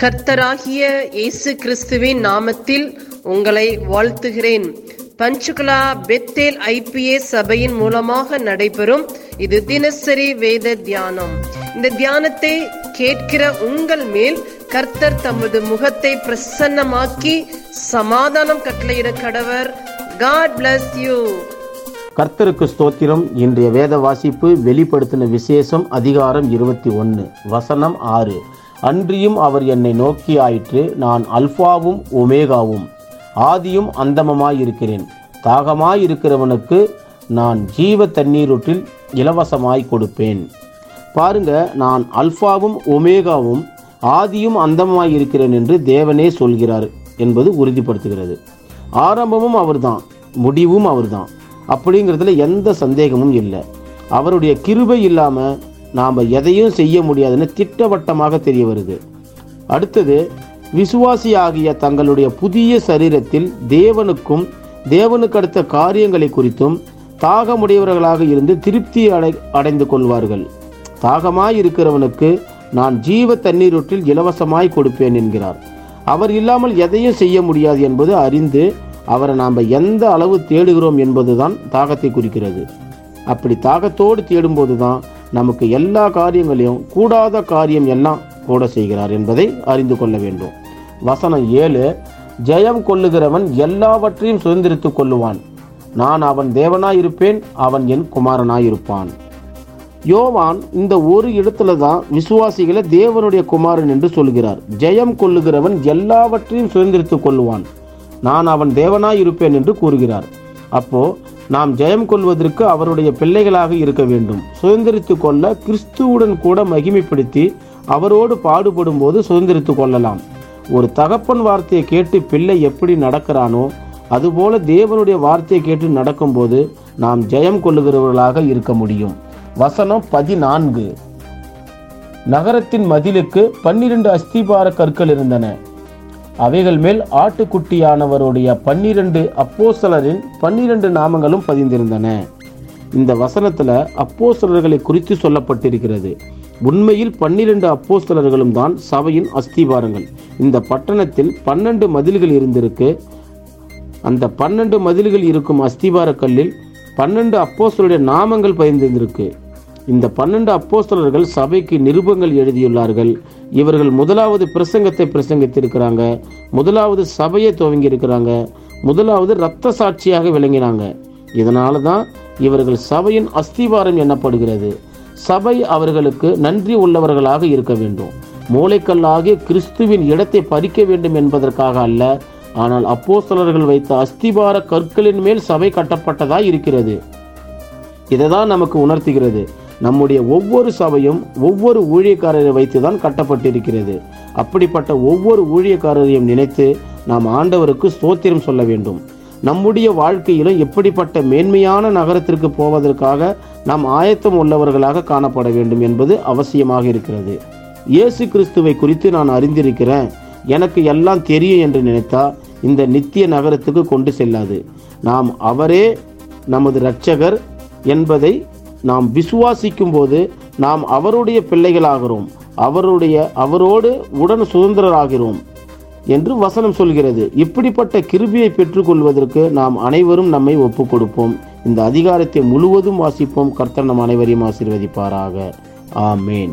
கர்த்தராகிய இயேசு கிறிஸ்துவின் நாமத்தில் உங்களை வாழ்த்துகிறேன். பஞ்சுகுலா பெத்தேல் ஐபிஏ சபையின் மூலமாக நடைபெறும் இது தினசரி வேத தியானம். இந்த தியானத்தை கேட்கிற உங்கள் மேல் கர்த்தர் தமது முகத்தை பிரசன்னமாக்கி சமாதானம் கட்டளையிட கடவர். காட் பிளஸ் யூ கர்த்தருக்கு ஸ்தோத்திரம். இன்றைய வேத வாசிப்பு வெளிப்படுத்தின விசேஷம் அதிகாரம் இருபத்தி ஒன்று வசனம் ஆறு. அன்றியும் அவர் என்னை நோக்கி ஆயிற்று. நான் அல்ஃபாவும் ஒமேகாவும். ஆதியும் அந்தமமாயிருக்கிறேன். தாகமாயிருக்கிறவனுக்கு நான் ஜீவ தண்ணீரூற்றில் இலவசமாய் கொடுப்பேன். பாருங்க நான் அல்ஃபாவும் ஒமேகாவும் ஆதியும் அந்தமாய் இருக்கிறேன் என்று தேவனே சொல்கிறார் என்பது உறுதிப்படுத்துகிறது. ஆரம்பமும் அவர்தான் முடிவும் அவர்தான். அப்படிங்கிறதுல எந்த சந்தேகமும் இல்லை. அவருடைய கிருபை இல்லாமல் நாம் எதையும் செய்ய முடியாதுன்னு திட்டவட்டமாக தெரிய வருது. அடுத்தது விசுவாசியாகிய தங்களுடைய புதிய சரீரத்தில் தேவனுக்கும் தேவனுக்கு அடுத்த காரியங்களை குறித்தும் தாகமுடையவர்களாக இருந்து திருப்தி அடை அடைந்து கொள்வார்கள். தாகமாய் இருக்கிறவனுக்கு நான் ஜீவ தண்ணீரொற்றில் இலவசமாய் கொடுப்பேன் என்கிறார். அவர் இல்லாமல் எதையும் செய்ய முடியாது என்பது அறிந்து அவரை நாம் எந்த அளவு தேடுகிறோம் என்பதுதான் தாகத்தை குறிக்கிறது. அப்படி தாகத்தோடு தேடும்போது தான் நமக்கு எல்லா காரியங்களையும் கூடாத காரியம் எல்லாம் கூட செய்கிறார் என்பதை அறிந்து கொள்ள வேண்டும். வசனம் ஏழு ஜெயம் கொள்ளுகிறவன் எல்லாவற்றையும் சுதந்திரித்துக் கொள்ளுவான். நான் அவன் தேவனாயிருப்பேன் அவன் என் குமாரனாயிருப்பான். யோவான் இந்த ஒரு இடத்துல தான் விசுவாசிகளை தேவனுடைய குமாரன் என்று சொல்கிறார். ஜெயம் கொள்ளுகிறவன் எல்லாவற்றையும் சுதந்திரித்துக் கொள்ளுவான். நான் அவன் தேவனாய் இருப்பேன் என்று கூறுகிறார். அப்போ நாம் ஜெயம் கொள்வதற்கு அவருடைய பிள்ளைகளாக இருக்க வேண்டும். சுதந்திரித்து கொள்ள கிறிஸ்துவுடன் கூட மகிமைப்படுத்தி அவரோடு பாடுபடும் போது சுதந்திரித்து கொள்ளலாம். ஒரு தகப்பன் வார்த்தையை கேட்டு பிள்ளை எப்படி நடக்கிறானோ அதுபோல தேவனுடைய வார்த்தையை கேட்டு நடக்கும்போது நாம் ஜெயம் கொள்ளுகிறவர்களாக இருக்க முடியும். வசனம் பதினான்கு. நகரத்தின் மதிலுக்கு பன்னிரண்டு அஸ்திபார கற்கள் இருந்தன. அவைகள் மேல் ஆட்டுக்குட்டியானவருடைய பன்னிரண்டு அப்போசலரின் பன்னிரண்டு நாமங்களும் பதிந்திருந்தன. இந்த வசனத்தில் அப்போசலர்களை குறித்து சொல்லப்பட்டிருக்கிறது. உண்மையில் பன்னிரண்டு அப்போஸ்தலர்களும் தான் சபையின் அஸ்திபாரங்கள். இந்த பட்டணத்தில் பன்னெண்டு மதில்கள் இருந்திருக்கு. அந்த பன்னெண்டு மதில்கள் இருக்கும் அஸ்திபார கல்லில் பன்னெண்டு அப்போஸ்தலருடைய நாமங்கள் பதிந்திருந்திருக்கு. இந்த பன்னெண்டு அப்போஸ்தலர்கள் சபைக்கு நிருபங்கள் எழுதியுள்ளார்கள். இவர்கள் முதலாவது பிரசங்கத்தை பிரசங்கித்திருக்கிறாங்க. முதலாவது சபையை துவங்கி இருக்கிறாங்க முதலாவது இரத்த சாட்சியாக விளங்கினாங்க. இதனால தான் இவர்கள் சபையின் அஸ்திவாரம் எண்ணப்படுகிறது சபை அவர்களுக்கு நன்றி உள்ளவர்களாக இருக்க வேண்டும். மூளைக்கல்லாகிய கிறிஸ்துவின் இடத்தை பறிக்க வேண்டும் என்பதற்காக அல்ல. ஆனால் அப்போஸ்தலர்கள் வைத்த அஸ்திபார கற்களின் மேல் சபை கட்டப்பட்டதாய் இருக்கிறது. இதை தான் நமக்கு உணர்த்துகிறது. நம்முடைய ஒவ்வொரு சபையும் ஒவ்வொரு ஊழியக்காரரை வைத்து தான் கட்டப்பட்டிருக்கிறது. அப்படிப்பட்ட ஒவ்வொரு ஊழியக்காரரையும் நினைத்து நாம் ஆண்டவருக்கு ஸ்தோத்திரம் சொல்ல வேண்டும். நம்முடைய வாழ்க்கையிலும் எப்படிப்பட்ட மேன்மையான நகரத்திற்கு போவதற்காக நாம் ஆயத்தம் உள்ளவர்களாக காணப்பட வேண்டும் என்பது அவசியமாக இருக்கிறது. இயேசு கிறிஸ்துவை குறித்து நான் அறிந்திருக்கிறேன். எனக்கு எல்லாம் தெரியும் என்று நினைத்தா இந்த நித்திய நகரத்துக்கு கொண்டு செல்லாது. நாம் அவரே நமது இரட்சகர் என்பதை நாம் விசுவாசிக்கும் போது நாம் அவருடைய பிள்ளைகளாகிறோம். அவருடைய அவரோடு உடன் சுதந்திரராகிறோம் என்று வசனம் சொல்கிறது. இப்படிப்பட்ட கிருபியை பெற்றுக்கொள்வதற்கு நாம் அனைவரும் நம்மை ஒப்பு கொடுப்போம் இந்த அதிகாரத்தை முழுவதும் வாசிப்போம். கர்த்தர் நம் அனைவரையும் ஆசீர்வதிப்பாராக. ஆமேன்.